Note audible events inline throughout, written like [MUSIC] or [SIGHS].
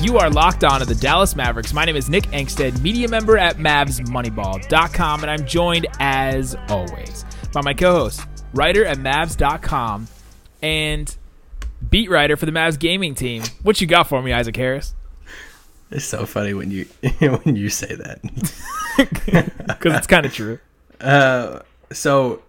You are locked on to the Dallas Mavericks. My name is Nick Angstadt, media member at MavsMoneyball.com, and I'm joined, as always, by my co host, writer at Mavs.com, and beat writer for the Mavs gaming team. What you got for me, Isaac Harris? It's so funny when you [LAUGHS] when you say that. [LAUGHS] Because it's kind of true. Uh, so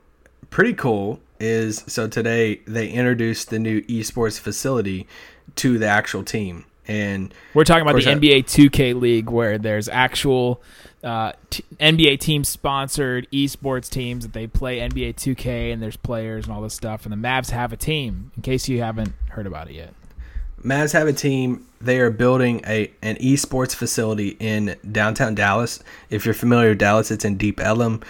pretty cool is so today they introduced the new esports facility to the actual team, and We're talking about the NBA 2K League where there's actual uh, t- NBA team sponsored esports teams that they play NBA 2K and there's players and all this stuff. And the Mavs have a team, in case you haven't heard about it yet. Mavs have a team. They are building a an esports facility in downtown Dallas. If you're familiar with Dallas, it's in Deep Ellum,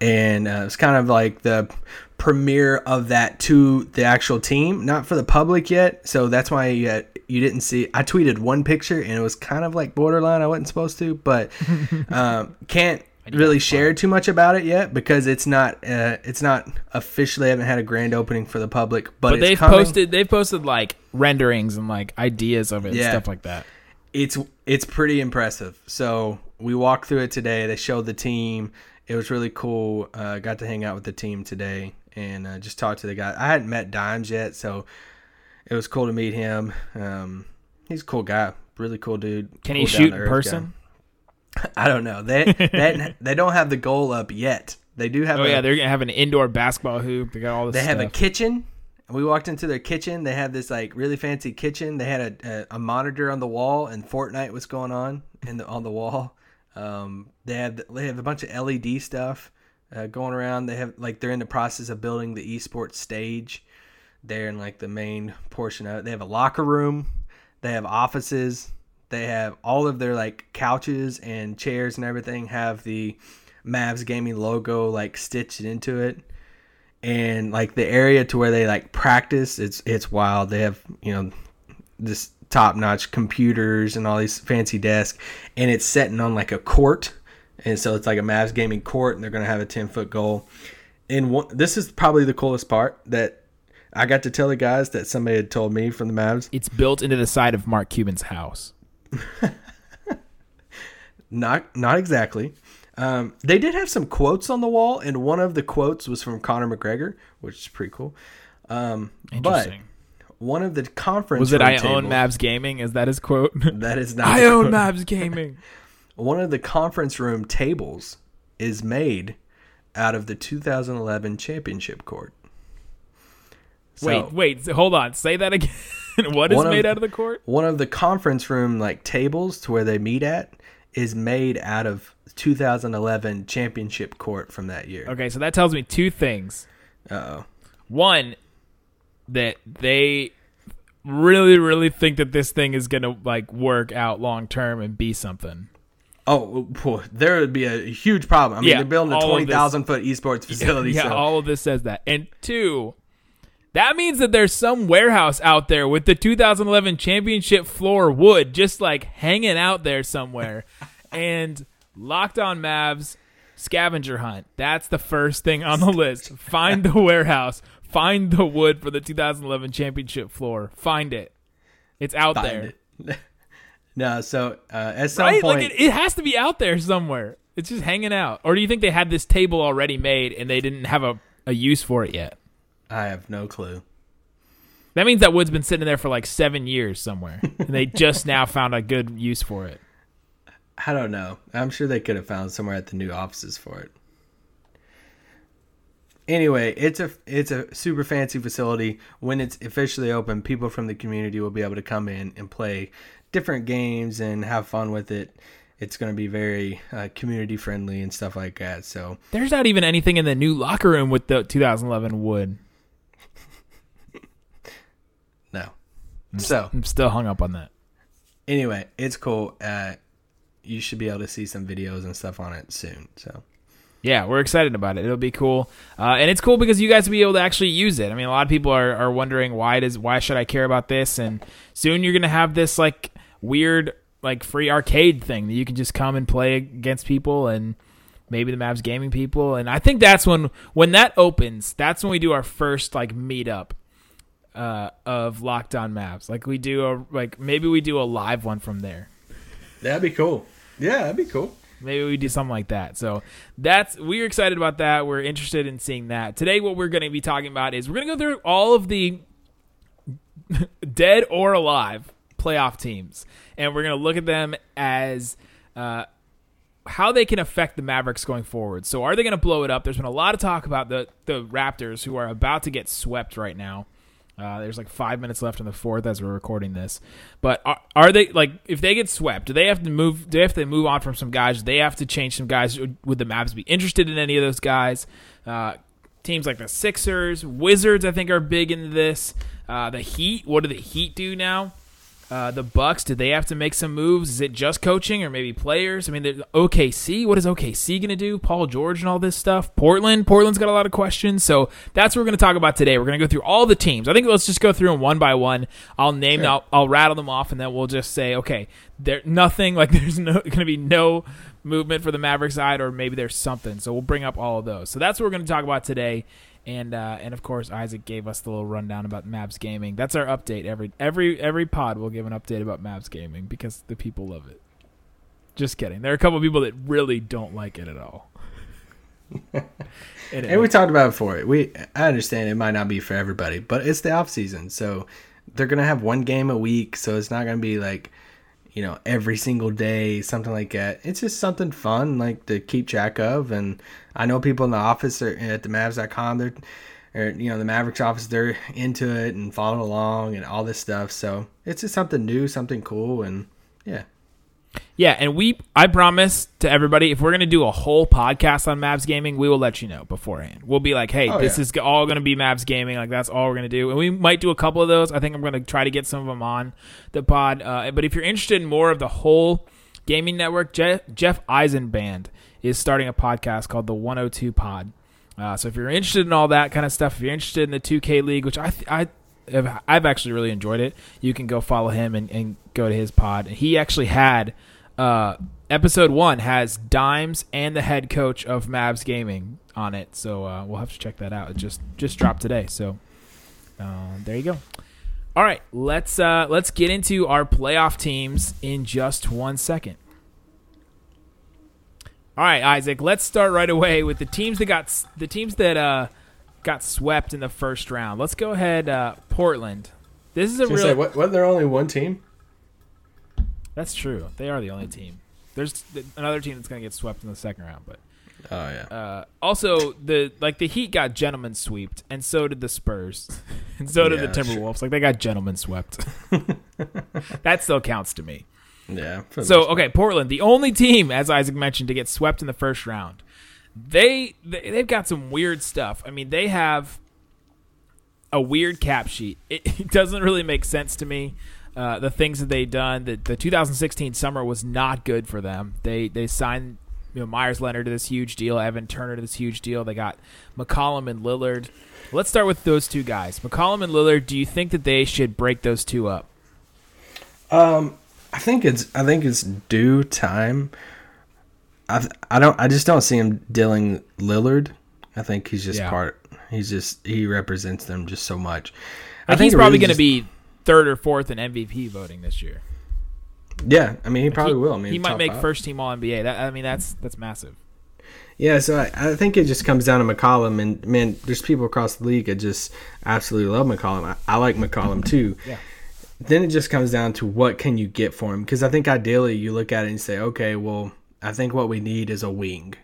and uh, it's kind of like the premiere of that to the actual team, not for the public yet. So that's why you, you didn't see. I tweeted one picture, and it was kind of like borderline. I wasn't supposed to, but [LAUGHS] um, can't really share too much about it yet because it's not uh, it's not officially. I haven't had a grand opening for the public, but, But it's they've coming. posted they've posted like renderings and like ideas of it Yeah. and stuff like that. it's it's pretty impressive. So we walked through it today. They showed the team. It was really cool. Uh, got to hang out with the team today and uh, just talk to the guy. I hadn't met Dimes yet, so it was cool to meet him. Um, he's a cool guy, really cool dude. Can Cool he shoot in person? guy. [LAUGHS] I don't know. They they [LAUGHS] they don't have the goal up yet. They do have. Oh a, yeah, they're gonna have an indoor basketball hoop. They got all this. they have a kitchen. We walked into their kitchen. They had this like really fancy kitchen. They had a, a, a monitor on the wall, and Fortnite was going on in the on the wall. Um, they have they have a bunch of LED stuff uh, going around. They have like they're in the process of building the esports stage. They're in like the main portion of it. They have a locker room. They have offices. They have all of their like couches and chairs and everything have the Mavs gaming logo like stitched into it and like the area to where they like practice it's it's wild they have you know this top notch computers and all these fancy desks and it's setting on like a court and so it's like a Mavs gaming court and they're gonna have a 10 foot goal and one, this is probably the coolest part that I got to tell the guys that somebody had told me from the Mavs It's built into the side of Mark Cuban's house. [LAUGHS] Not not exactly. Um, they did have some quotes on the wall, and one of the quotes was from Conor McGregor, which is pretty cool. Um, but one of the conference Was it I own Mavs Gaming? Is that his quote? [LAUGHS] That is not. [LAUGHS] I own quote. Mavs Gaming. One of the conference room tables is made out of the 2011 championship court. So, wait, wait, hold on. Say that [LAUGHS] again. what is One of- made out of the court? One of the conference room like tables to where they meet at is made out of 2011 championship court from that year. Okay, so that tells me two things. Uh oh. One, that they really, really think that this thing is gonna like work out long term and be something. Oh, phew, there would be a huge problem. I mean, Yeah, they're building a twenty thousand foot esports [LAUGHS] facility. yeah, so all of this says that. And two, that means that there's some warehouse out there with the 2011 championship floor wood just like hanging out there somewhere. [LAUGHS] and Locked on Mavs scavenger hunt. That's the first thing on the list. Find the warehouse. Find the wood for the 2011 championship floor. Find it. It's out there. It. [LAUGHS] no, so uh, at some Right? point, Like it, it has to be out there somewhere. It's just hanging out. Or do you think they had this table already made and they didn't have a, a use for it yet? I have no clue. That means that wood's been sitting there for like seven years somewhere, and they just [LAUGHS] now found a good use for it. I don't know. I'm sure they could have found somewhere at the new offices for it. Anyway, it's a it's a super fancy facility. When it's officially open, people from the community will be able to come in and play different games and have fun with it. It's going to be very uh, community friendly and stuff like that. So There's not even anything in the new locker room with the 2011 wood. No. So I'm still hung up on that. anyway, it's cool. Uh, you should be able to see some videos and stuff on it soon. So Yeah, we're excited about it. It'll be cool, uh, and it's cool because you guys will be able to actually use it. I mean, a lot of people are, are wondering why does why should I care about this? And soon you're gonna have this like weird like free arcade thing that you can just come and play against people and maybe the Mavs gaming people. And I think that's when when that opens. That's when we do our first like meetup uh, of Locked On Mavs. Like we do a like maybe we do a live one from there. that'd be cool. Yeah, that'd be cool. Maybe we do something like that. So that's we're excited about that. We're interested in seeing that. Today what we're going to be talking about is we're going to go through all of the [LAUGHS] dead or alive playoff teams and we're going to look at them as uh, how they can affect the Mavericks going forward. So are they going to blow it up? There's been a lot of talk about the the Raptors who are about to get swept right now. Uh, there's like five minutes left in the fourth as we're recording this, but are, are they like if they get swept? Do they have to move? Do they have to move on from some guys? Do they have to change some guys? Would the Mavs be interested in any of those guys? Uh, teams like the Sixers, Wizards, I think are big into this. Uh, the Heat, what do the Heat do now? Uh, the Bucks, did they have to make some moves? Is it just coaching or maybe players? I mean, OKC, what is OKC going to do? Paul George and all this stuff. Portland, Portland's got a lot of questions. So that's what we're going to talk about today. We're going to go through all the teams. I think let's just go through them one by one. I'll name, Sure. I'll, I'll rattle them off, and then we'll just say, okay, there nothing like [LAUGHS] there's no going to be no movement for the Maverick side, or maybe there's something. So we'll bring up all of those. So that's what we're going to talk about today. And uh, and of course Isaac gave us the little rundown about Mavs gaming. That's our update every every every pod. We'll give an update about Mavs gaming because the people love it. Just kidding. There are a couple of people that really don't like it at all. [LAUGHS] And we talked about it before. We I understand it might not be for everybody, but it's the off season, so they're gonna have one game a week, so it's not gonna be like you know every single day something like that. It's just something fun like to keep track of. And I know people in the office are at the Mavs.com. They're or you know the Mavericks office. They're into it and following along and all this stuff. So it's just something new, something cool, and yeah. Yeah, and we I promise to everybody if we're gonna do a whole podcast on Mavs gaming, we will let you know beforehand. We'll be like, hey, Oh, this yeah. is all gonna be Mavs gaming. Like that's all we're gonna do, and we might do a couple of those. I think I'm gonna try to get some of them on the pod. Uh, but if you're interested in more of the whole gaming network, Jeff, Jeff Eisenband is starting a podcast called the 102 Pod. Uh, so if you're interested in all that kind of stuff, if you're interested in the 2K League, which I th- I I've actually really enjoyed it, you can go follow him and, and go to his pod. He actually had uh, episode one has Dimes and the head coach of Mavs Gaming on it, so uh, we'll have to check that out. It just just dropped today, so uh, there you go. All right, let's uh, let's get into our playoff teams in just one second. All right, Isaac. Let's start right away with the teams that got the teams that uh, got swept in the first round. Let's go ahead. Uh, Portland. This is a real. say, what, wasn't there only one team? That's true. They are the only team. There's th- another team that's going to get swept in the second round, but Oh yeah. uh, also the like the Heat got gentlemen swept, and so did the Spurs, [LAUGHS] and so did Yeah, the Timberwolves. Like they got gentlemen swept. [LAUGHS] that still counts to me. yeah. So okay, Portland, the only team, as Isaac mentioned, to get swept in the first round. They, they they've got some weird stuff. I mean, they have a weird cap sheet. It, [LAUGHS] it doesn't really make sense to me. Uh, the things that they've done, the, the 2016 summer was not good for them. They they signed you know Meyers Leonard to this huge deal, Evan Turner to this huge deal. They got McCollum and Lillard. Let's start with those two guys, McCollum and Lillard. Do you think that they should break those two up? Um, I think it's I think it's due time. I I don't I just don't see him dealing Lillard. I think he's just Yeah. part. He's just he represents them just so much. Like think he's probably really going to be third or fourth in MVP voting this year. Yeah, I mean he probably he, will. I mean he might make five. first team All NBA. That I mean that's that's massive. Yeah, so I, I think it just comes down to McCollum, and man, there's people across the league that just absolutely love McCollum. I, I like McCollum [LAUGHS] too. Yeah. Then it just comes down to what can you get for him? Because I think ideally you look at it and say, okay, well, I think what we need is a wing,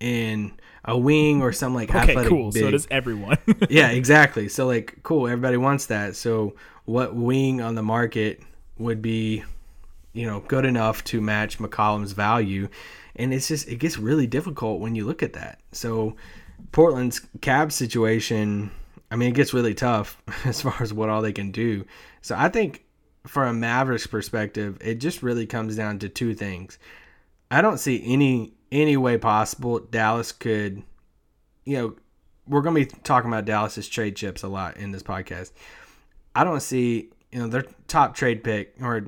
and a wing or some like Okay, athletic cool. big. So does everyone. [LAUGHS] yeah, exactly. So like, cool. Everybody wants that. So what wing on the market would be, you know, good enough to match McCollum's value? And it's just it gets really difficult when you look at that. So Portland's cab situation, I mean, it gets really tough [LAUGHS] as far as what all they can do. So I think from a Mavericks perspective, it just really comes down to two things. I don't see any any way possible Dallas could, you know, we're going to be talking about Dallas's trade chips a lot in this podcast. I don't see, you know, their top trade pick or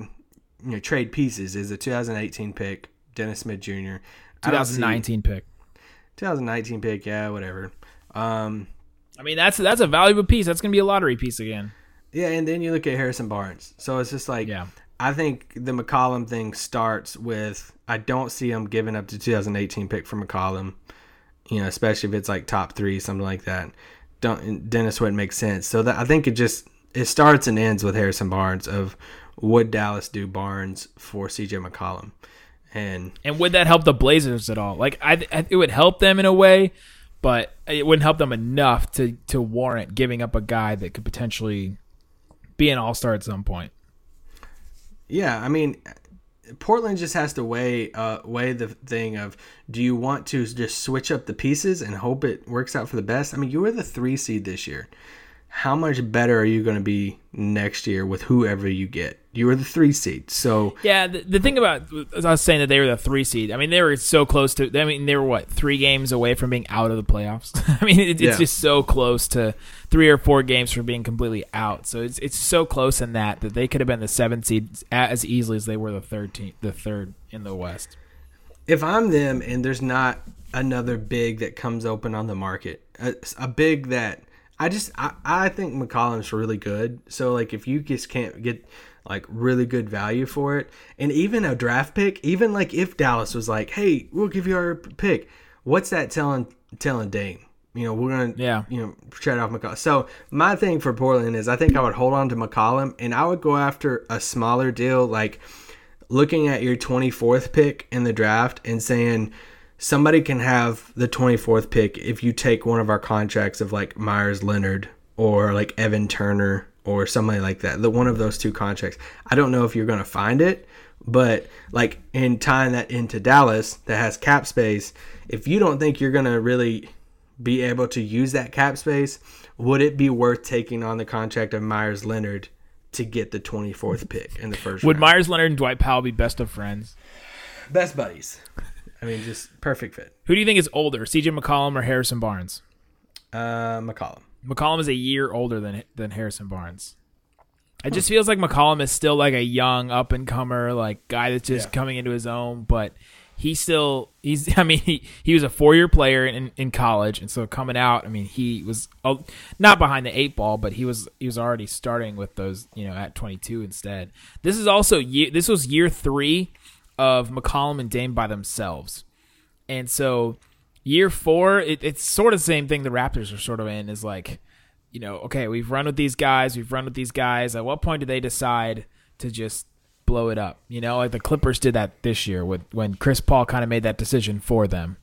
you know trade pieces is a 2018 pick, Dennis Smith Jr. I don't see- 2019 pick. 2019 pick, yeah, whatever. Um, I mean, that's that's a valuable piece. That's gonna be a lottery piece again. yeah, and then you look at Harrison Barnes. So it's just like, Yeah. I think the McCollum thing starts with I don't see him giving up the 2018 pick for McCollum. You know, especially if it's like top three, something like that. Don't Dennis wouldn't make sense. So that I think it just it starts and ends with Harrison Barnes of would Dallas do Barnes for CJ McCollum, and And would that help the Blazers at all? Like, I, I it would help them in a way, but it wouldn't help them enough to to warrant giving up a guy that could potentially be an All Star at some point. Yeah, I mean, Portland just has to weigh uh, weigh the thing of do you want to just switch up the pieces and hope it works out for the best? I mean, you were the three seed this year. How much better are you going to be next year with whoever you get? You were the three seed, so Yeah, the, the thing about I was saying that they were the three seed. I mean, they were so close to. I mean, they were what three games away from being out of the playoffs. [LAUGHS] I mean, it, it's Yeah. just so close to three or four games from being completely out. So it's it's so close in that that they could have been the seventh seed as easily as they were the third team, the third in the West. if I'm them and there's not another big that comes open on the market, a, a big that I just I, I think McCollum's really good. So like if you just can't get like really good value for it, and even a draft pick, even like if Dallas was like, hey, we'll give you our pick, what's that telling telling Dame? You know, we're gonna Yeah. you know trade off McCollum. So my thing for Portland is I think I would hold on to McCollum and I would go after a smaller deal like looking at your 24th pick in the draft and saying somebody can have the 24th pick if you take one of our contracts of like Meyers Leonard or like Evan Turner or somebody like that. The one of those two contracts. I don't know if you're going to find it, but like in tying that into Dallas that has cap space, if you don't think you're going to really be able to use that cap space, would it be worth taking on the contract of Meyers Leonard to get the 24th pick in the first Would round? Meyers Leonard and Dwight Powell be best of friends? Best buddies. I mean, just perfect fit. Who do you think is older, CJ McCollum or Harrison Barnes? Uh, McCollum. McCollum is a year older than than Harrison Barnes. It just feels like McCollum is still like a young up and comer, like guy that's just Yeah. coming into his own, but he's still he's [LAUGHS] I mean he, he was a four year player in, in college and so coming out I mean he was uh, not behind the eight ball but he was he was already starting with those you know at 22 instead this is also year this was year three of McCollum and Dame by themselves and so year four, it, it's sort of the same thing the Raptors are sort of in is like, you know, okay, we've run with these guys, we've run with these guys. At what point do they decide to just blow it up? You know, like the Clippers did that this year with when Chris Paul kind of made that decision for them.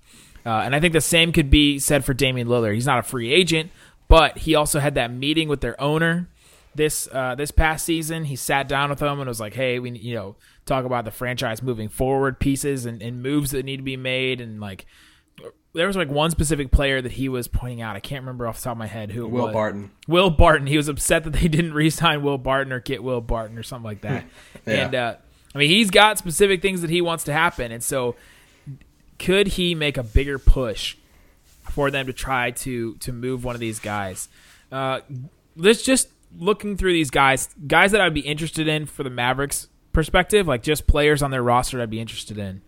Uh, and I think the same could be said for Damian Lillard. He's not a free agent, but he also had that meeting with their owner this uh, this past season. He sat down with them and was like, "Hey, we you know talk about the franchise moving forward, pieces and, and moves that need to be made, and like." There was like one specific player that he was pointing out. I can't remember off the top of my head who it Will was. Barton. Will Barton. He was upset that they [LAUGHS] didn't re-sign Will Barton or get Will Barton or something like that. [LAUGHS] Yeah. And uh, I mean, he's got specific things that he wants to happen, and so could he make a bigger push for them to try to to move one of these guys? Uh, let's just looking through these guys, guys that I'd be interested in for the Mavericks perspective, like just players on their roster I'd be interested in.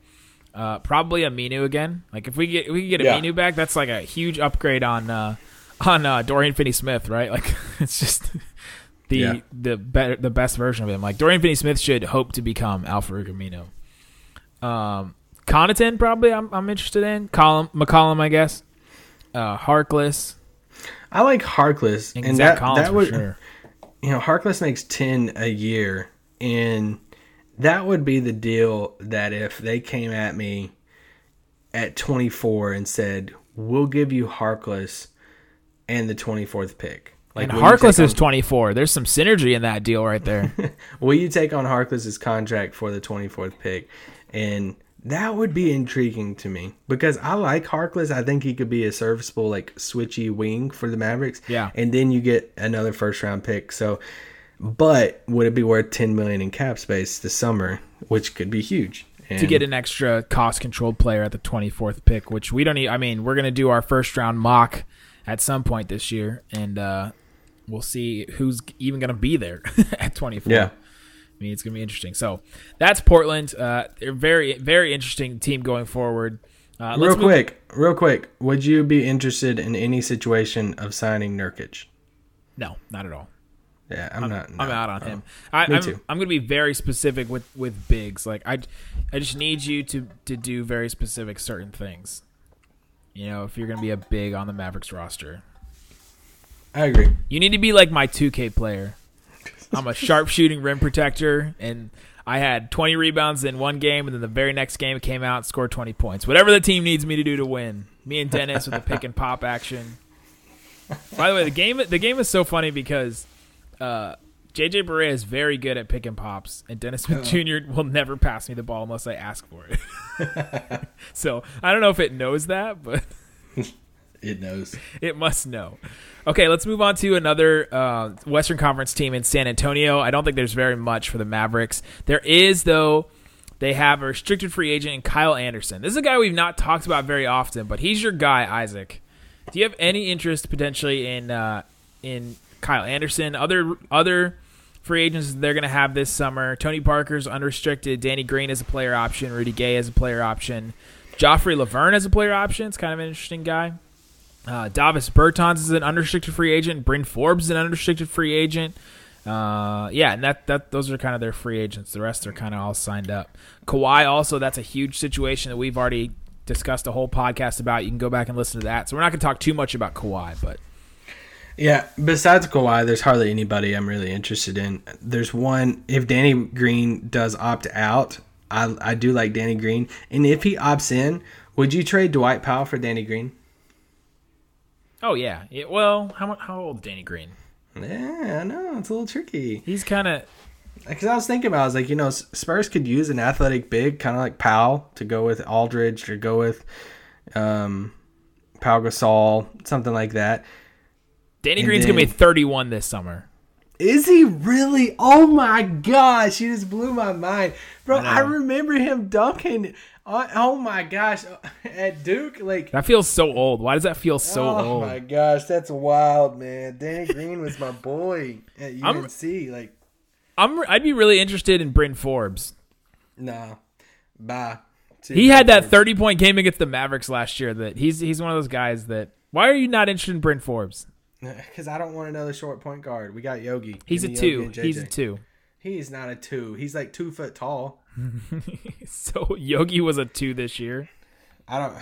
Uh, probably Aminu again. Like if we get if we can get Yeah. Aminu back, that's like a huge upgrade on uh, on uh, Dorian Finney-Smith, right? Like [LAUGHS] it's just [LAUGHS] the Yeah. the better the best version of him. Like Dorian Finney-Smith should hope to become Al-Farouq Aminu. Um, Connaughton probably I'm I'm interested in. Column McCollum, I guess. Uh, Harkless I like Harkless, and, and, that Collins that would sure. [LAUGHS] you know Harkless makes ten a year, and that would be the deal that if they came at me at twenty four and said we'll give you Harkless and the twenty fourth pick. and Harkless take is on- 24. There's some synergy in that deal right there. [LAUGHS] Will you take on Harkless's contract for the 24th pick? And that would be intriguing to me because I like Harkless. I think he could be a serviceable, like switchy wing for the Mavericks. Yeah. And then you get another first round pick. So, but would it be worth 10 million in cap space this summer, which could be huge? to get an extra cost controlled player at the 24th pick, which we don't need. I mean, we're going to do our first round mock at some point this year, and uh, we'll see who's even going to be there [LAUGHS] at 24. Yeah. I mean, it's going to be interesting. So that's Portland. Uh, they're very, very interesting team going forward. Uh, Real quick, real quick. Would you be interested in any situation of signing Nurkic? No, not at all. Yeah, I'm, not. I'm out on him. I, Me I'm, too. I'm going to be very specific with with bigs. Like I, I just need you to to do very specific certain things. You know, if you're going to be a big on the Mavericks roster, I agree. you need to be like my 2K player. I'm a [LAUGHS] sharpshooting rim protector, and I had 20 rebounds in one game, and then the very next game it came out and scored 20 points. Whatever the team needs me to do to win. Me and Dennis with the pick and pop action. By the way, the game the game is so funny because uh, JJ Barea is very good at pick and pops, and Dennis Smith Jr. [LAUGHS] will never pass me the ball unless I ask for it. [LAUGHS] so I don't know if it knows that, but [LAUGHS] It knows. it must know. Okay, let's move on to another uh, Western Conference team in San Antonio. I don't think there's very much for the Mavericks. There is, though. They have a restricted free agent in Kyle Anderson. This is a guy we've not talked about very often, but he's your guy, Isaac. Do you have any interest potentially in uh, in Kyle Anderson? Other other free agents they're going to have this summer. Tony Parker's unrestricted. Danny Green is a player option. Rudy Gay is a player option. Joffrey Lauvergne as a player option. It's kind of an interesting guy. Uh, Davis Bertans is an unrestricted free agent. Bryn Forbes is an unrestricted free agent. Uh, yeah, and that, that those are kind of their free agents. The rest are kind of all signed up. Kawhi also, that's a huge situation that we've already discussed a whole podcast about. You can go back and listen to that. So we're not going to talk too much about Kawhi, but Yeah, besides Kawhi, there's hardly anybody I'm really interested in. There's one if Danny Green does opt out, I I do like Danny Green, and if he opts in, would you trade Dwight Powell for Danny Green? oh yeah, yeah well, how how old is Danny Green? Yeah, I know it's a little tricky. He's kind of Because I was thinking about, it, I was like, you know, Spurs could use an athletic big, kind of like Powell, to go with Aldridge or go with um, Pau Gasol, something like that. Danny And Green's gonna be 31 this summer. Is he really? Oh my gosh, he just blew my mind, bro. I, know. remember him dunking. On, oh my gosh, [LAUGHS] at Duke, like. That feels so old. Why does that feel so oh old? Oh my gosh, that's wild, man. Danny Green was my boy at [LAUGHS] I'm- UNC. like, I'm I'd be really interested in Bryn Forbes. nah, bye. He had that 30 point game against the Mavericks last year. That he's he's one of those guys that. Why are you not interested in Bryn Forbes? [LAUGHS] Because I don't want another short point guard. We got Yogi. He's a Give Yogi two. He's a two. He's not a two. He's like two foot tall. [LAUGHS] So Yogi was a two this year. I don't.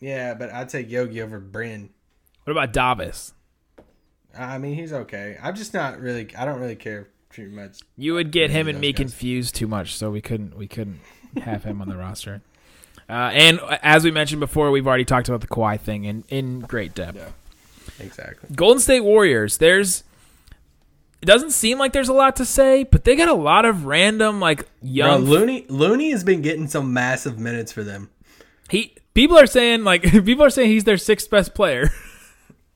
Yeah, but I'd take Yogi over Bryn. What about Davis? I mean, he's okay. I'm just not really. I don't really care too much. You would get him and me guys. confused too much, so we couldn't we couldn't have him on the [LAUGHS] roster. Uh, and as we mentioned before, we've already talked about the Kawhi thing in, in great depth. Yeah. Exactly. Golden State Warriors. There's it doesn't seem like there's a lot to say, but they got a lot of random like Bro, young. Looney Looney has been getting some massive minutes for them. he people are saying like [LAUGHS] people are saying he's their sixth best player. [LAUGHS]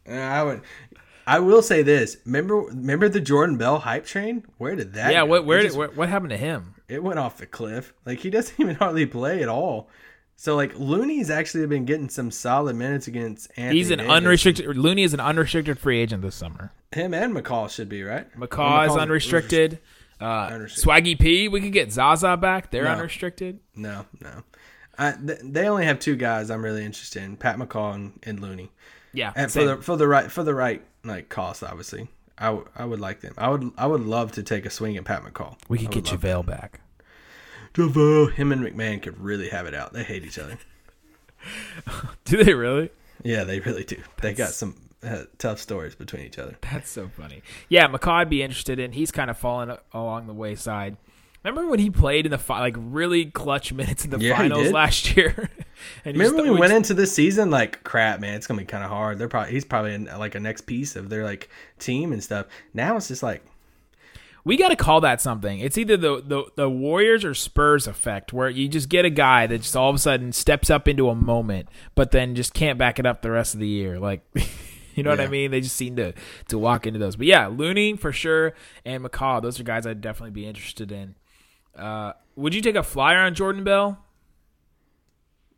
Uh, I would. I will say this. Remember, remember the Jordan Bell hype train? Where did that? yeah, go? what where did just- where, what happened to him? it went off the cliff. Like he doesn't [LAUGHS] even hardly play at all. So like Looney's actually been getting some solid minutes against Anthony. He's an Davis. unrestricted. Looney is an unrestricted free agent this summer. Him and McCaw should be right. McCaw, is unrestricted. Uh, Unrestricted. Swaggy P, we could get Zaza back. They're No. unrestricted. No, no. I, th- they only have two guys I'm really interested in: Pat McCaw and, and Looney. Yeah, And for the for the right for the right like cost, obviously, I, w- I would like them. I would I would love to take a swing at Pat McCaw. we could get love JaVale back. JaVale. Him and McMahon could really have it out. They hate each other. [LAUGHS] Do they really? Yeah, they really do. They got some uh, tough stories between each other. That's so funny. Yeah, McCaw I'd be interested in. He's kind of fallen along the wayside. Remember when he played in the fi- like really clutch minutes in the Yeah, finals last year? [LAUGHS] and Remember just- when we went into this season like crap, man. It's gonna be kind of hard. They're probably he's probably in, like a next piece of their like team and stuff. Now it's just like we got to call that something. It's either the, the the Warriors or Spurs effect, where you just get a guy that just all of a sudden steps up into a moment, but then just can't back it up the rest of the year. Like, [LAUGHS] you know what I mean? They just seem to to walk into those. But yeah, Looney for sure, and McCaw. Those are guys I'd definitely be interested in. Uh, would you take a flyer on Jordan Bell?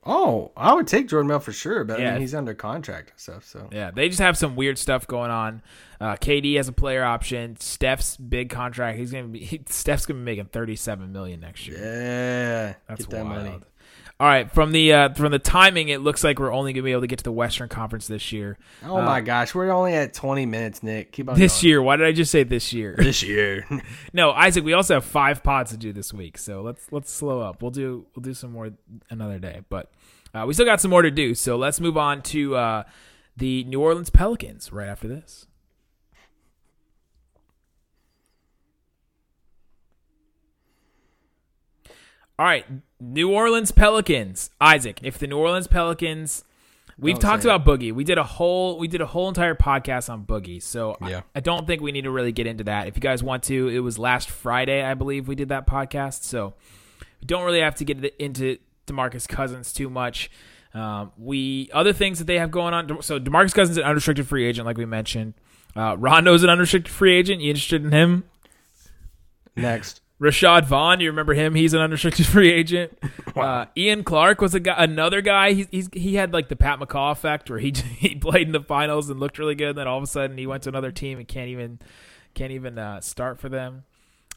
Oh, I would take Jordan Bell for sure, but I mean he's under contract and stuff. So Yeah, they just have some weird stuff going on. Uh, KD has a player option. Steph's big contract. He's gonna be. He, [LAUGHS] Steph's gonna be making thirty-seven million next year. yeah, That's get that wild. money. All right, from the uh, from the timing, it looks like we're only gonna be able to get to the Western Conference this year. Oh my gosh, we're only at 20 minutes, Nick. Keep on Uh, This going. year, why did I just say this year? This year. [LAUGHS] no, Isaac, we also have five pods to do this week, so let's let's slow up. We'll do we'll do some more another day, but uh, we still got some more to do. So let's move on to uh, the New Orleans Pelicans right after this. All right, New Orleans Pelicans. Isaac, if the New Orleans Pelicans We've Don't talked say it. about Boogie. We did a whole we did a whole entire podcast on Boogie. So I- Yeah. I, don't think we need to really get into that. If you guys want to, it was last Friday, I believe we did that podcast. So we don't really have to get into DeMarcus Cousins too much. Um, we other things that they have going on. So DeMarcus Cousins is an unrestricted free agent, like we mentioned. Uh, Rondo's an unrestricted free agent. You interested in him? Next. Rashad Vaughn, you remember him? He's an unrestricted [LAUGHS] free agent. [LAUGHS] Uh, Ian Clark was a guy, another guy. He's, he's he had like the Pat McCaw effect, where he [LAUGHS] he played in the finals and looked really good, and then all of a sudden he went to another team and can't even can't even uh, start for them.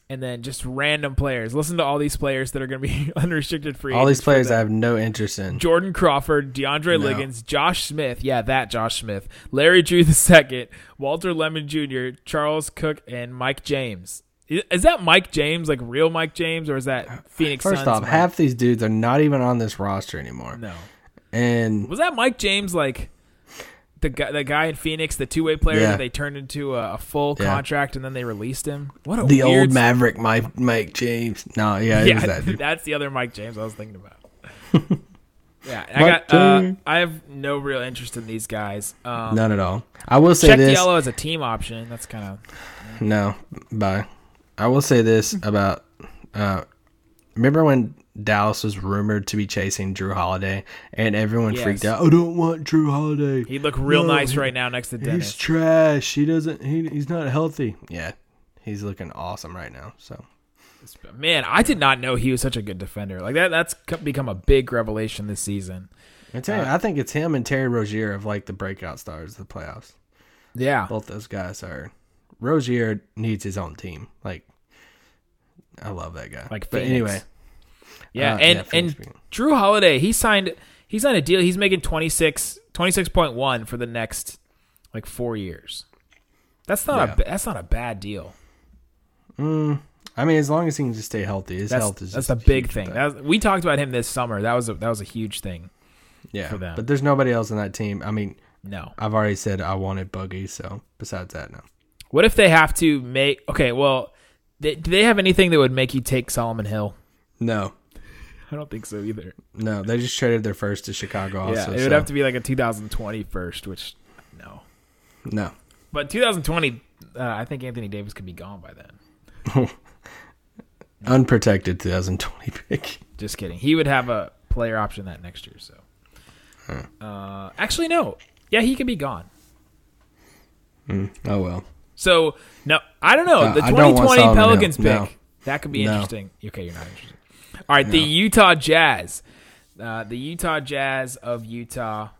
And then just random players. Listen to all these players that are going to be unrestricted free. All these players. I have no interest in. Jordan Crawford, DeAndre No. Liggins, Josh Smith, yeah, that Josh Smith, Larry Drew II, Walter Lemon Jr., Charles Cook, and Mike James. Is that Mike James, like real Mike James, or is that Phoenix First Suns off, Mike? half these dudes are not even on this roster anymore. no. And Was that Mike James, like the guy, the guy in Phoenix, the two way player Yeah. that they turned into a, a full Yeah. contract and then they released him? What a the old Maverick Mike Mike James. No, yeah, yeah, was that dude. [LAUGHS] that's the other Mike James I was thinking about. [LAUGHS] yeah, I got. Uh, I have no real interest in these guys. Um, None at all. I will say Check this. yellow as a team option. That's kind of No, bye. I will say this about. Uh, remember when Dallas was rumored to be chasing Jrue Holiday, and everyone Yes. freaked out. I don't want Jrue Holiday. he'd look real No, nice right now next to He's trash. He doesn't. He, he's not healthy. Yeah, he's looking awesome right now. So Man, I did not know he was such a good defender. Like that. That's become a big revelation this season. I tell you, I think it's him and Terry Rozier of like the breakout stars of the playoffs. Yeah, Both those guys are. Rozier needs his own team. Like, I love that guy. Like but Phoenix. anyway, yeah, Uh, and yeah, and being- Jrue Holiday, he signed he signed a deal. He's making 26 26.1 for the next like four years. That's not Yeah. a that's not a bad deal. I mean, as long as he can just stay healthy, his That's health is that's just a big thing. That was, we talked about him this summer. That was a, that was a huge thing. yeah, for them. but there's nobody else on that team. I mean, No. I've already said I wanted Boogie, so besides that, no. What if they have to make? Okay, well, they, do they have anything that would make you take Solomon Hill? No, I don't think so either. no, they just traded their first to Chicago. Also, yeah, it would so- have to be like a 2020 first, which no. no. But 2020, uh, I think Anthony Davis could be gone by then. [LAUGHS] Unprotected 2020 pick. Just kidding. He would have a player option that next year. So, uh, actually, no. Yeah, he could be gone. Oh well. So no, I don't know. Uh, the I 2020 Pelicans pick No. that could be No. interesting. Okay, you're not interested. All right, the Utah Jazz, uh, the Utah Jazz of Utah.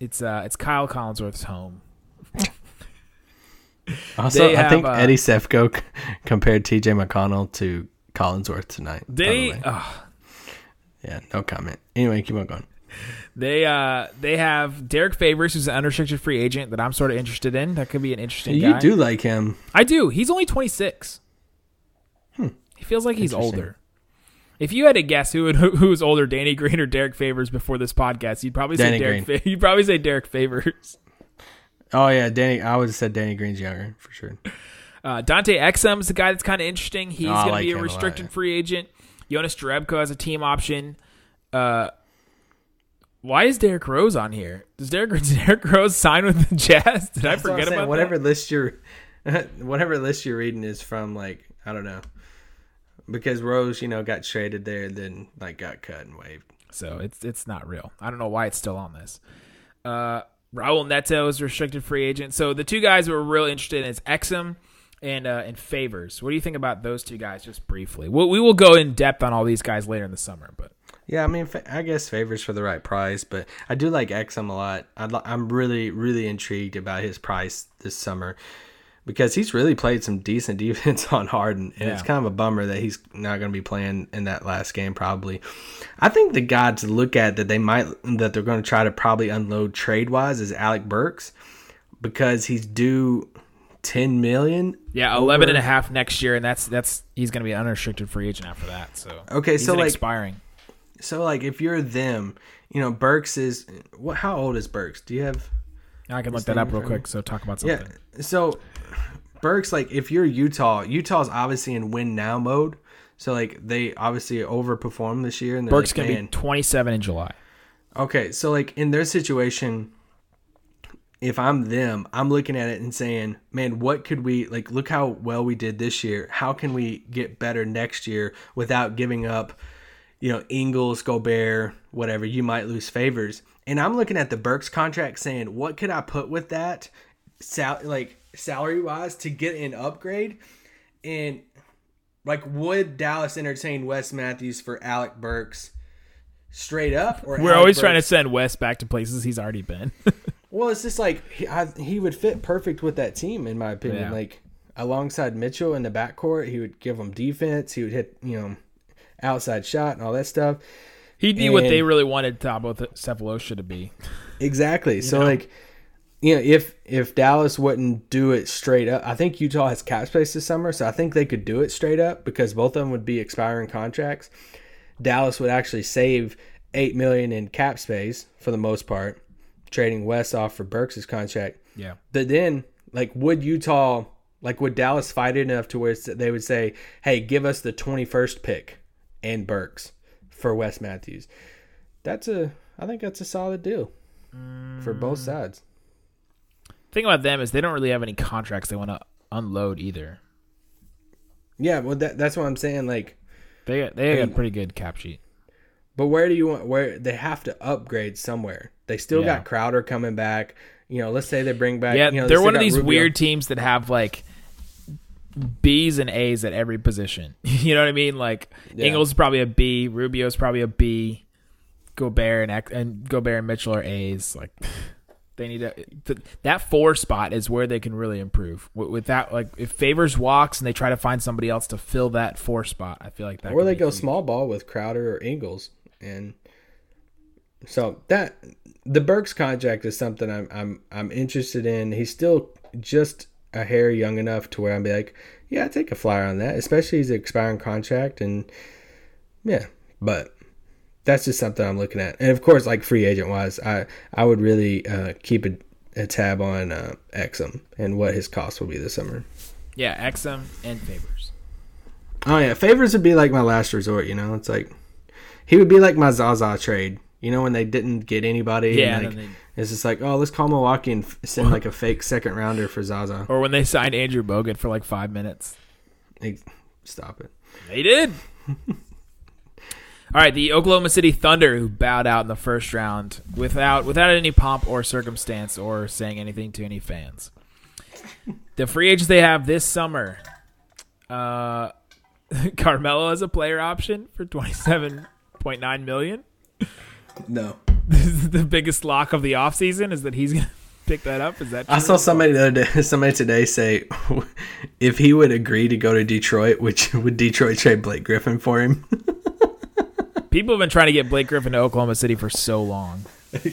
It's uh, it's Kyle Collinsworth's home. [LAUGHS] Also, They I think uh, Eddie Sefko c- compared T.J. McConnell to Collinsworth tonight. by Did the he? way. Yeah, no comment. Anyway, keep on going. They uh, they have Derrick Favors, who's an unrestricted free agent that I'm sort of interested in. That could be an interesting. You guy. do like him. I do. He's only 26. He feels like he's Hmm. Older. If you had to guess who would, who was older, Danny Green or Derrick Favors before this podcast, you'd probably say Danny Derek. Green. Fa- [LAUGHS] you'd probably say Derrick Favors. Oh yeah, Danny. I would have said Danny Green's younger for sure. Uh, Dante Exum's the guy that's kind of interesting. He's Oh, going like to be a a restricted yeah. free agent. Jonas Jerebko has a team option. Uh, why is Derrick Rose on here? Does Derek [LAUGHS] does Derrick Rose sign with the Jazz? Did I That's forget saying. about whatever that? list you're, [LAUGHS] whatever list you're reading is from like I don't know, because Rose, you know, got traded there, then like got cut and waived. So it's it's not real. I don't know why it's still on this. Uh, Raul Neto is restricted free agent. So the two guys we're real interested in is Exum and uh, and favors. What do you think about those two guys? Just briefly, we we will go in depth on all these guys later in the summer, but Yeah, I mean, fa- I guess favors for the right price, but I do like Exum a lot. I'd, li- I'm really, really intrigued about his price this summer because he's really played some decent [LAUGHS] defense on Harden, and it's kind of a bummer that he's not going to be playing in that last game. Probably, I think the guy to look at that they might that they're going to try to probably unload trade wise is Alec Burks because he's due ten million. yeah, eleven and a half next year, and that's that's he's going to be an unrestricted free agent after that. So Okay, he's so, like- expiring. So like, if you're them, you know, Burks is what? How old is Burks? Do you have? I can look that up real front of me. quick. So talk about something. Yeah. So Burks, like if you're Utah, Utah's obviously in win now mode. So like they obviously overperformed this year, and they're Burke's like, to "Man." be 27 in July. okay. So like in their situation, if I'm them, I'm looking at it and saying, man, what could we like? Look how well we did this year. How can we get better next year without giving up? You know, Ingles, Gobert, whatever. You might lose favors. And I'm looking at the Burks contract, saying, what could I put with that, sal- like salary wise, to get an upgrade? And like, would Dallas entertain Wes Matthews for Alec Burks straight up? Or We're Alec always trying to send Wes back to places he's already been. [LAUGHS] Well, it's just like he, I, he would fit perfect with that team, in my opinion. Yeah. Like alongside Mitchell in the backcourt, he would give them defense. He would hit, you know, outside shot and all that stuff. He'd be what they really wanted Thabo Sefolosha to be. Exactly. So like, you know, if if Dallas wouldn't do it straight up, I think Utah has cap space this summer, so I think they could do it straight up because both of them would be expiring contracts. Dallas would actually save eight million in cap space for the most part, trading Wes off for Burks' contract. Yeah. But then, like, would Utah, like, would Dallas fight it enough to where they would say, "Hey, give us the twenty-first pick and Burks for Wes Matthews"? That's a, I think that's a solid deal for both mm. sides. thing about them is they don't really have any contracts they want to unload either. Yeah, well, that, that's what I'm saying. Like, They they got a pretty good cap sheet. but where do you want? Where they have to upgrade somewhere? They still Yeah. got Crowder coming back. You know, let's say they bring back. Yeah, you know, they they're one of these Rubio. weird teams that have like B's and A's at every position. [LAUGHS] you know what I mean? Like Yeah. Ingles is probably a B, Rubio is probably a B, Gobert and and Gobert and Mitchell are A's. Like [SIGHS] they need to th- that four spot is where they can really improve. With, with that, like if Favors walks and they try to find somebody else to fill that four spot, I feel like that. or they go huge. small ball with Crowder or Ingles, and so that the Burks contract is something I'm I'm I'm interested in. He's still just a hair young enough to where I'm be like, yeah, I take a flyer on that, especially he's an expiring contract, and yeah, but that's just something I'm looking at. And of course, like free agent wise, I I would really uh, keep a, a tab on uh, Exum and what his cost will be this summer. Yeah, Exum and Favors. Oh yeah, favors would be like my last resort. You know, it's like he would be like my Zaza trade. You know, when they didn't get anybody. Yeah, like, then it's just like, oh, let's call Milwaukee and send like a fake second rounder for Zaza. Or when they signed Andrew Bogut for like five minutes. Like, stop it. They did. All right, the Oklahoma City Thunder, who bowed out in the first round without without any pomp or circumstance or saying anything to any fans. The free agents they have this summer, uh, [LAUGHS] Carmelo as a player option for twenty seven point nine million. No, This is the biggest lock of the offseason is that he's gonna [LAUGHS] pick that up. Is that I saw somebody the other day, [LAUGHS] somebody today say [LAUGHS] if he would agree to go to Detroit, which would Detroit trade Blake Griffin for him? people have been trying to get Blake Griffin to Oklahoma City for so long.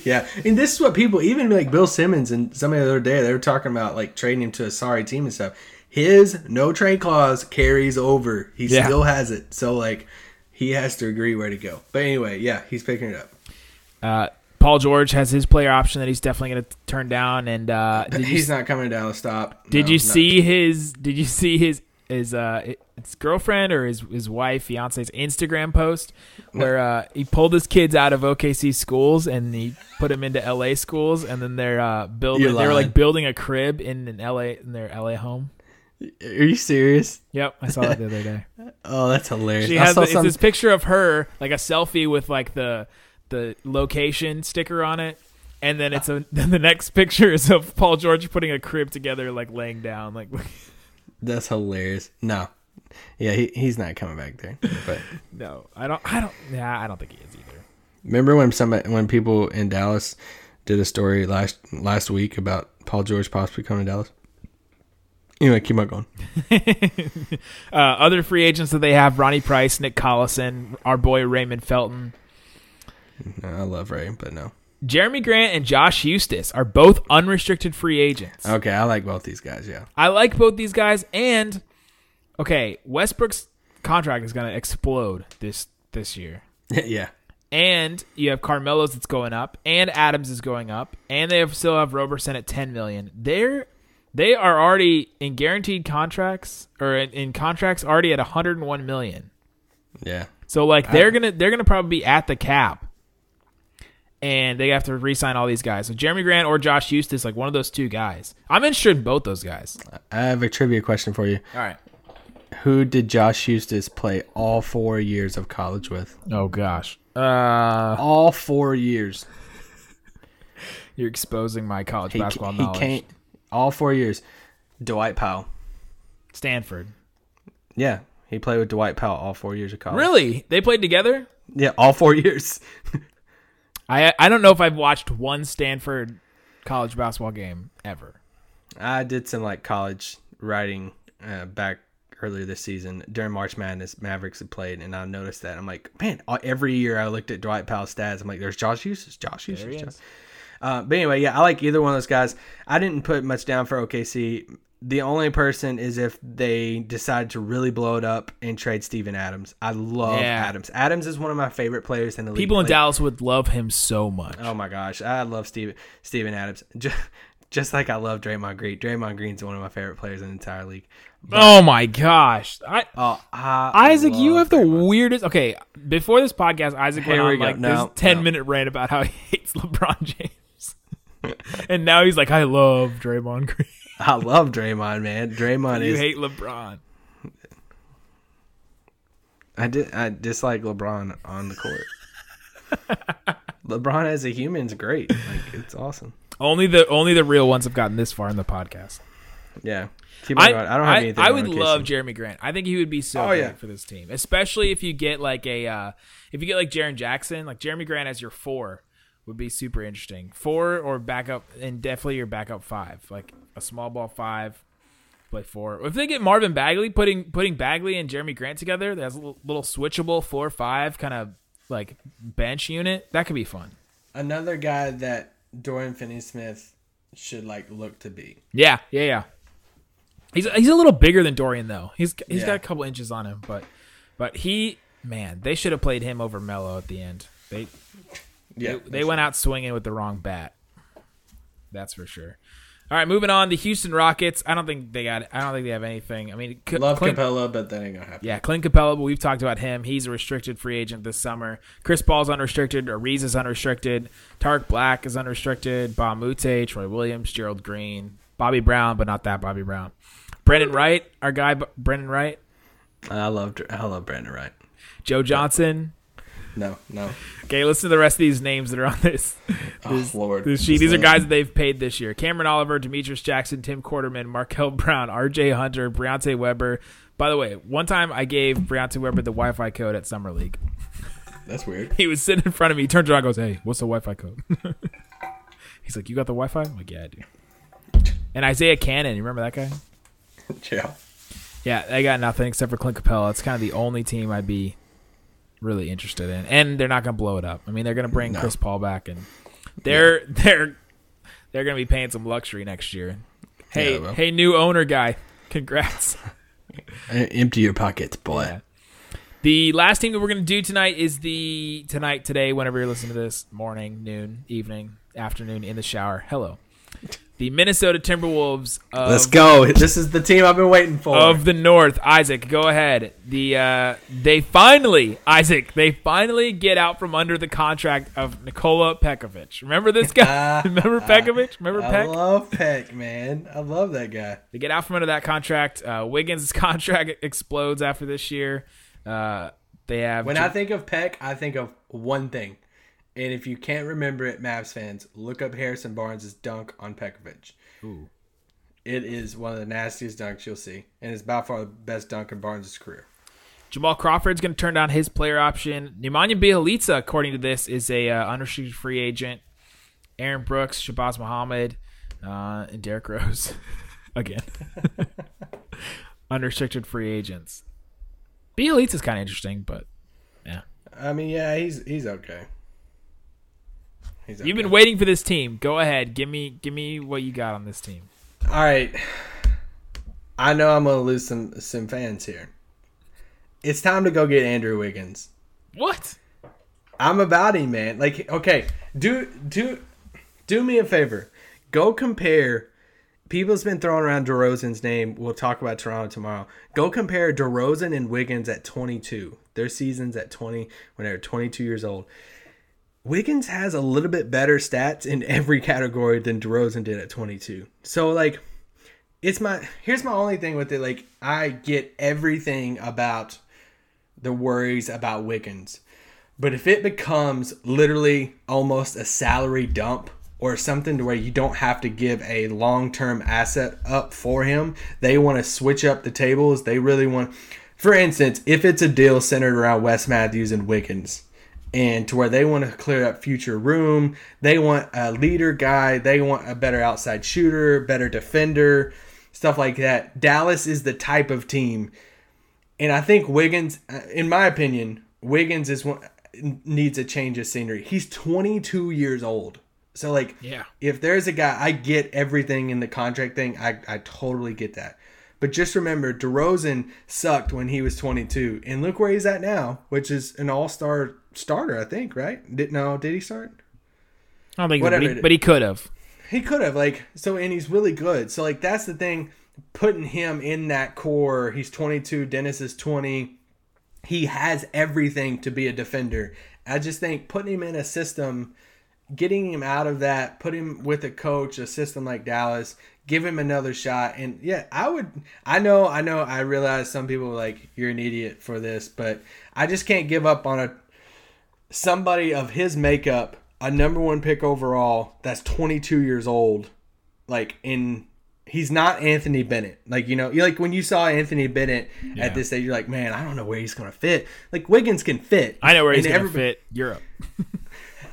yeah, and this is what people, even like Bill Simmons and somebody the other day, they were talking about like trading him to a sorry team and stuff. His no trade clause carries over. He Yeah. still has it, so like he has to agree where to go. But anyway, yeah, he's picking it up. Uh, Paul George has his player option that he's definitely going to turn down. And uh, [LAUGHS] did you, he's not coming to Dallas. Stop. did No, you not- see his? Did you see his his uh his girlfriend or his his wife fiance's Instagram post where uh, he pulled his kids out of OKC schools and he put them into LA schools and then they're uh, building they were like building a crib in an LA in their LA home. Are you serious? Yep, I saw that the other day. [LAUGHS] Oh, that's hilarious. She I has saw the, it's this picture of her like a selfie with like the the location sticker on it and then it's a [LAUGHS] then the next picture is of Paul George putting a crib together like laying down like [LAUGHS] That's hilarious. No, yeah, he, he's not coming back there. But [LAUGHS] No, I don't. I don't. Yeah, I don't think he is either. remember when somebody when people in Dallas did a story last last week about Paul George possibly coming to Dallas? Anyway, keep on going. Uh, other free agents that they have: Ronnie Price, Nick Collison, our boy Raymond Felton. No, I love Ray, but no. Jerami Grant and Josh Huestis are both unrestricted free agents. Okay, I like both these guys. Yeah. I like both these guys, and okay, Westbrook's contract is going to explode this this year. [LAUGHS] yeah. And you have Carmelo's that's going up, and Adams is going up, and they have, still have Roberson at ten million. They're they are already in guaranteed contracts or in, in contracts already at 101 million. Yeah. So like they're gonna they're gonna probably be at the cap, and they have to re-sign all these guys. So Jerami Grant or Josh Huestis, like one of those two guys. I'm interested in both those guys. I have a trivia question for you. All right. Who did Josh Huestis play all four years of college with? Oh gosh. Uh, All four years. [LAUGHS] you're exposing my college He, basketball he knowledge. can't. All four years. Dwight Powell. Stanford. Yeah, he played with Dwight Powell all four years of college. Really? They played together? Yeah, all four [LAUGHS] years. I I don't know if I've watched one Stanford college basketball game ever. I did some like college writing uh, back earlier this season during March Madness. Mavericks had played, and I noticed that. I'm like, man, every year I looked at Dwight Powell's stats. I'm like, there's Josh Huestis, Josh Hughes, Josh. Uh, but anyway, yeah, I like either one of those guys. I didn't put much down for OKC. The only person is if they decide to really blow it up and trade Steven Adams. I love Yeah. Adams. Adams is one of my favorite players in the league. People in Like, Dallas would love him so much. Oh my gosh, I love Steven Steven Adams. [LAUGHS] Just, just like I love Draymond Green. Draymond Green's one of my favorite players in the entire league. Oh my gosh. I Oh, I Isaac, you love have the Draymond. weirdest. Okay, before this podcast, Isaac went we on go. like No, this ten no. minute rant about how he [LAUGHS] hates LeBron James, [LAUGHS] and now he's like, I love Draymond Green. I love Draymond, man. Draymond you is. You hate LeBron. I did. I dislike LeBron on the court. [LAUGHS] LeBron as a human's great. Like it's awesome. Only the only the real ones have gotten this far in the podcast. Yeah. Keep I, going. I don't have I, anything. I on would love Jerami Grant. I think he would be so Oh, great yeah. for this team, especially if you get like a uh, if you get like Jaren Jackson, like Jerami Grant as your four would be super interesting. Four or backup, and definitely your backup five, like a small ball five, play four. If they get Marvin Bagley, putting putting Bagley and Jerami Grant together, that's a little, little switchable four five kind of like bench unit. That could be fun. another guy that Dorian Finney-Smith should like look to be. Yeah, yeah, yeah. He's he's a little bigger than Dorian though. He's he's Yeah. got a couple inches on him, but but he man, they should have played him over Melo at the end. They Yeah. they, they went out swinging with the wrong bat. That's for sure. All right, moving on. The Houston Rockets. I don't think they got. I don't think they have anything. I mean, C- love Clint- Capella, but that ain't gonna happen. yeah, Clint Capela, but we've talked about him. He's a restricted free agent this summer. Chris Paul's unrestricted. Ariza is unrestricted. Tarik Black is unrestricted. Mbah a Moute, Troy Williams, Gerald Green, Bobby Brown, but not that Bobby Brown. Brandan Wright, our guy, Brandan Wright. I love I love Brandan Wright. Joe Johnson. No, no. Okay, listen to the rest of these names that are on this oh Lord. this sheet. These are guys that they've paid this year: Cameron Oliver, Demetrius Jackson, Tim Quarterman, Markel [LAUGHS] Brown, R.J. Hunter, Briante Weber. By the way, one time I gave Briante Weber the Wi-Fi code at Summer League. That's weird. [LAUGHS] He was sitting in front of me. He turns around and goes, Hey, what's the Wi Fi code? [LAUGHS] He's like, You got the Wi Fi? I'm like, Yeah, I do. And Isaiah Canaan, you remember that guy? yeah. Yeah, they got nothing except for Clint Capela. It's kind of the only team I'd be really interested in. And they're not gonna blow it up. I mean they're gonna bring No. Chris Paul back and they're they're they're gonna be paying some luxury next year. Hey, will. hey new owner guy. [LAUGHS] Congrats. Empty your pockets, boy. Yeah. The last team that we're going to do tonight is the tonight, today, whenever you're listening to this, morning, noon, evening, afternoon, in the shower. Hello. The Minnesota Timberwolves of, Let's go. This is the team I've been waiting for. of the North. Isaac, go ahead. The uh, they finally, Isaac, they finally get out from under the contract of Nikola Pekovic. Remember this guy? [LAUGHS] [LAUGHS] Remember Pekovic? Remember I Peck? I love Peck, man. I love that guy. They get out from under that contract. Uh, Wiggins' [LAUGHS] contract explodes after this year. Uh, they have When I think of Peck, I think of one thing. And if you can't remember it, Mavs fans, look up Harrison Barnes' dunk on Pekovic. it is one of the nastiest dunks you'll see, and it's by far the best dunk in Barnes' career. Jamal Crawford's going to turn down his player option. Nemanja Bjelica, according to this, is a uh, unrestricted free agent. Aaron Brooks, Shabazz Muhammad, uh, and Derrick Rose [LAUGHS] again. [LAUGHS] unrestricted free agents. Bjelica's kind of interesting, but yeah. I mean, yeah, he's he's okay. He's You've been waiting for this team. Go ahead. Give me give me what you got on this team. All right. I know I'm gonna lose some some fans here. It's time to go get Andrew Wiggins. What? I'm about him, man. Like, okay, do do do me a favor. Go compare. People's been throwing around DeRozan's name. We'll talk about Toronto tomorrow. Go compare DeRozan and Wiggins at 22. Their seasons at 20 when they're 22 years old. Wiggins has a little bit better stats in every category than DeRozan did at 22. So like, it's my here's my only thing with it. Like, I get everything about the worries about Wiggins. But if it becomes literally almost a salary dump or something to where you don't have to give a long term asset up for him, they want to switch up the tables. They really want, for instance, if it's a deal centered around Wes Matthews and Wiggins, and to where they want to clear up future room, they want a leader guy, they want a better outside shooter, better defender, stuff like that. Dallas is the type of team and I think Wiggins, uh, in my opinion, Wiggins is one needs a change of scenery. He's 22 years old. So like, Yeah. if there's a guy, I get everything in the contract thing. I I totally get that. But just remember, DeRozan sucked when he was 22, and look where he's at now, which is an All-Star starter, I think. Right? Did no? Did he start? I don't think, Whatever but he, but he could have. He could have like so, and he's really good. So like that's the thing, putting him in that core. He's 22. Dennis is 20. He has everything to be a defender. I just think putting him in a system, getting him out of that, put him with a coach, a system like Dallas, give him another shot. And yeah, I would. I know. I know. I realize some people are like you're an idiot for this, but I just can't give up on a somebody of his makeup, a number one pick overall, that's 22 years old, like in. He's not Anthony Bennett. Like, you know, like when you saw Anthony Bennett Yeah. at this age, you're like, man, I don't know where he's going to fit. Like, Wiggins can fit. I know where he's everybody- fit. Europe. [LAUGHS]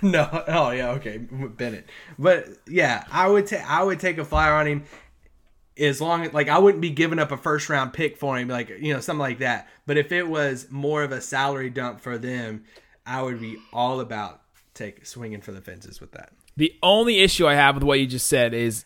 No, oh yeah, okay, Bennett. But yeah, I would take I would take a flyer on him as long as like I wouldn't be giving up a first round pick for him, like you know something like that. But if it was more of a salary dump for them, I would be all about take swinging for the fences with that. The only issue I have with what you just said is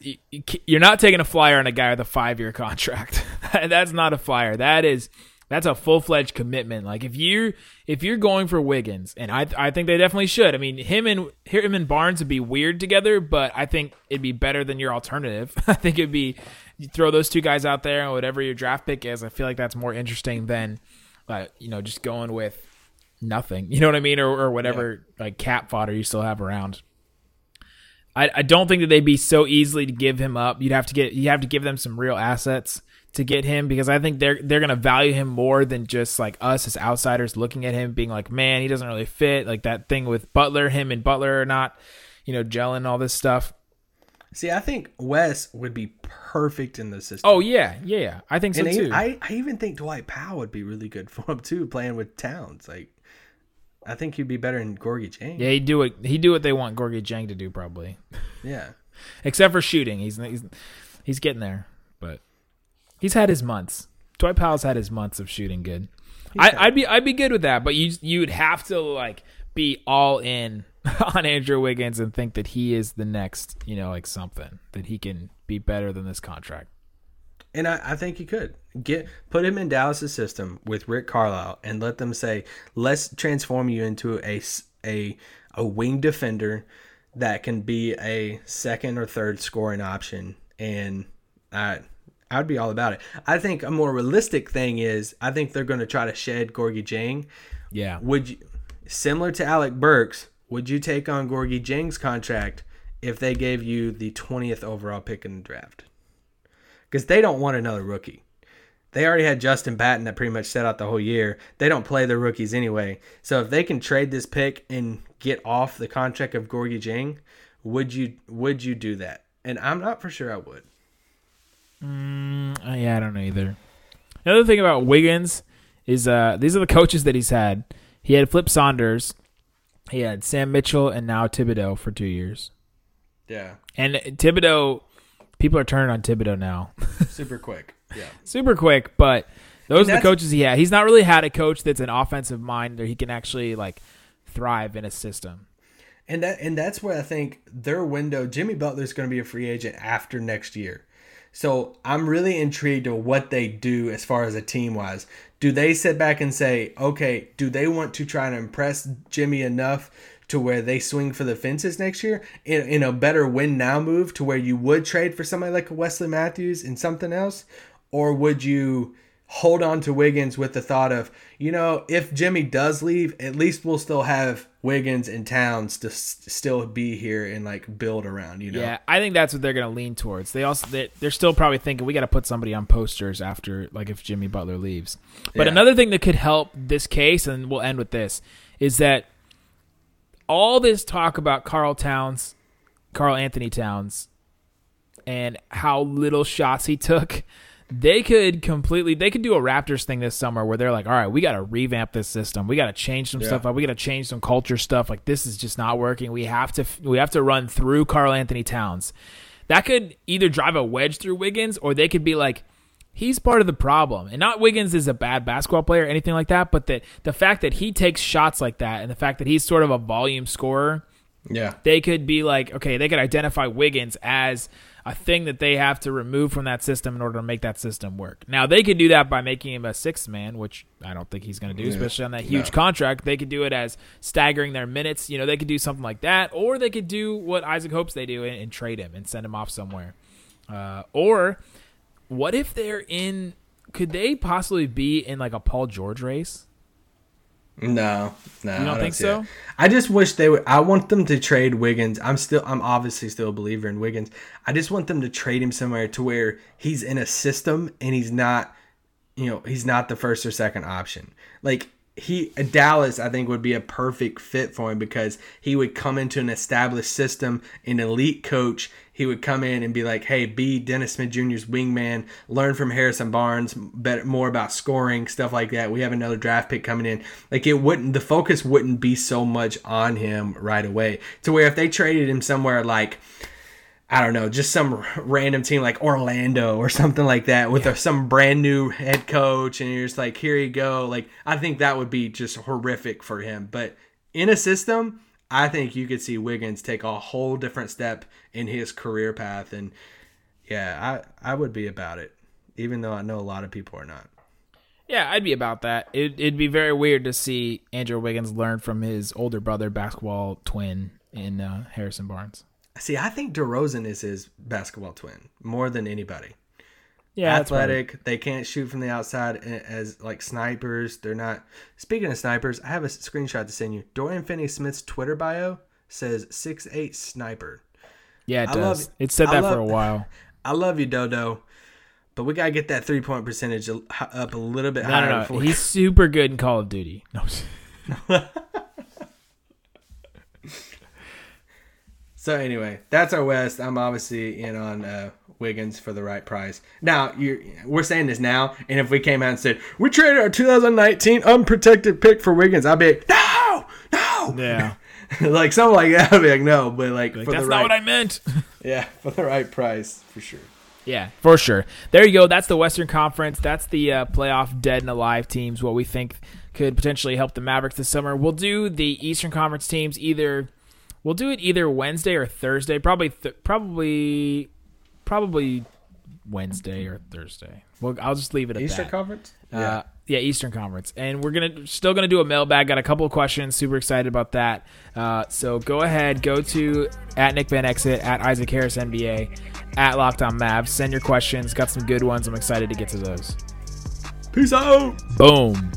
you're not taking a flyer on a guy with a five year contract. [LAUGHS] that's not a flyer. That is that's a full fledged commitment. Like if you if you're going for Wiggins, and I I think they definitely should. I mean him and him and Barnes would be weird together, but I think it'd be better than your alternative. [LAUGHS] I think it'd be you throw those two guys out there and whatever your draft pick is. I feel like that's more interesting than uh, you know just going with nothing. [LAUGHS] You know what I mean, or or whatever like cap fodder you still have around. I, I don't think that they'd be so easily to give him up. You'd have to get you have to give them some real assets to get him because I think they're they're gonna value him more than just like us as outsiders looking at him being like, man, he doesn't really fit. Like that thing with Butler, him and Butler are not, you know, gelling all this stuff. See, I think Wes would be perfect in the system. Oh yeah, yeah, yeah. I think so and too. I, I even think Dwight Powell would be really good for him too, playing with Towns. Like, I think he'd be better than Gorgui Dieng. yeah, he do it. He do what they want Gorgui Dieng to do probably, [LAUGHS] yeah. [LAUGHS] except for shooting. He's he's he's getting there, but he's had his months. Dwight Powell's had his months of shooting good. I, I'd be I'd be good with that, but you you'd have to like be all in [LAUGHS] on Andrew Wiggins and think that he is the next, you know, like something that he can be better than this contract. And I, I think he could get put him in Dallas' system with Rick Carlisle and let them say, let's transform you into a a a wing defender that can be a second or third scoring option, and I I'd be all about it. I think a more realistic thing is I think they're going to try to shed Gorgui Dieng. Yeah. Would you, similar to Alec Burks, would you take on Gorgui Dieng's contract if they gave you the 20th overall pick in the draft? Because they don't want another rookie. They already had Justin Patton that pretty much set out the whole year. They don't play their rookies anyway. So if they can trade this pick and get off the contract of Gorgui Dieng, would you would you do that? And I'm not for sure I would. Uh, yeah, I don't know either. Another thing about Wiggins is uh, these are the coaches that he's had. He had Flip Saunders, he had Sam Mitchell, and now Thibodeau for two years. Yeah, And Thibodeau, people are turning on Thibodeau now, [LAUGHS] super quick. Yeah, super quick. But those are the coaches he had. He's not really had a coach that's an offensive mind, that he can actually like thrive in a system. and that and that's where I think their window. Jimmy Butler's going to be a free agent after next year, so I'm really intrigued to what they do as far as a team wise. Do they sit back and say, okay, do they want to try to impress Jimmy enough? To where they swing for the fences next year in, in a better win now move to where you would trade for somebody like Wesley Matthews and something else, or would you hold on to Wiggins with the thought of, you know, if Jimmy does leave, at least we'll still have Wiggins and Towns to s- still be here and like build around, you know? Yeah, I think that's what they're going to lean towards. They also they, they're still probably thinking we got to put somebody on posters after like if Jimmy Butler leaves. But Yeah. another thing that could help this case, and we'll end with this, is that all this talk about Karl Towns, Karl-Anthony Towns, and how little shots he took. They could completely they could do a Raptors thing this summer where they're like, all right, we got to revamp this system. We got to change some stuff up. We got to change some culture stuff. Like this is just not working. We have to we have to run through Karl-Anthony Towns. That could either drive a wedge through Wiggins or they could be like he's part of the problem. And not Wiggins is a bad basketball player or anything like that, but that the fact that he takes shots like that and the fact that he's sort of a volume scorer Yeah. they could be like, okay, they could identify Wiggins as a thing that they have to remove from that system in order to make that system work. Now they could do that by making him a sixth man, which I don't think he's going to do, especially on that huge contract. They could do it as staggering their minutes. You know, they could do something like that, or they could do what Isaac hopes they do and, and trade him and send him off somewhere. Uh, or what if they're in? Could they possibly be in like a Paul George race? No, no. You don't I think so? it. I just wish they would. I want them to trade Wiggins. I'm still. I'm obviously still a believer in Wiggins. I just want them to trade him somewhere to where he's in a system and he's not. You know, he's not the first or second option. Like he Dallas, I think would be a perfect fit for him because he would come into an established system, an elite coach. He would come in and be like, "Hey, be Dennis Smith Jr.'s wingman. Learn from Harrison Barnes, better, more about scoring stuff like that. We have another draft pick coming in. Like it wouldn't, the focus wouldn't be so much on him right away. To where if they traded him somewhere like." I don't know, just some random team like Orlando or [LAUGHS] something like that with a, some brand new head coach, and you're just like, here you go. Like, I think that would be just horrific for him. But in a system, I think you could see Wiggins take a whole different step in his career path. And yeah, I, I would be about it, even though I know a lot of people are not. Yeah, I'd be about that. It, it'd be very weird to see Andrew Wiggins learn from his older brother, basketball twin, in uh, Harrison Barnes. See, I think DeRozan is his basketball twin more than anybody. Yeah, athletic. They can't shoot from the outside as like snipers. They're not. Speaking of snipers, I have a screenshot to send you. Dorian Finney-Smith's Twitter bio says six eight sniper. Yeah, it I does. it. It said that for a while. [LAUGHS] I love you, Dodo, but we gotta get that three point percentage up a little bit No, higher. no, no. He's super good in Call of Duty. [LAUGHS] No. [LAUGHS] So anyway, that's our West. I'm obviously in on uh, Wiggins for the right price. Now you're we're saying this now, and if we came out and said we traded our 2019 unprotected pick for Wiggins, I'd be like, no, no, Yeah. [LAUGHS] like something like that. I'd be like, no, but like, Like, for that's the not what I meant. [LAUGHS] yeah, for the right price for sure. Yeah, for sure. There you go. That's the Western Conference. That's the uh, playoff dead and alive teams. What we think could potentially help the Mavericks this summer. We'll do the Eastern Conference teams either. We'll do it either Wednesday or Thursday. Probably, th- probably, probably Wednesday or Thursday. Well, I'll just leave it at Eastern that. Conference. Uh, yeah, Eastern Conference, and we're gonna still gonna do a mailbag. Got a couple of questions. Super excited about that. Uh, so go ahead, go to at Nick Van Exit, at Isaac Harris NBA, at Locked On Mavs. Send your questions. Got some good ones. I'm excited to get to those. Peace out. Boom.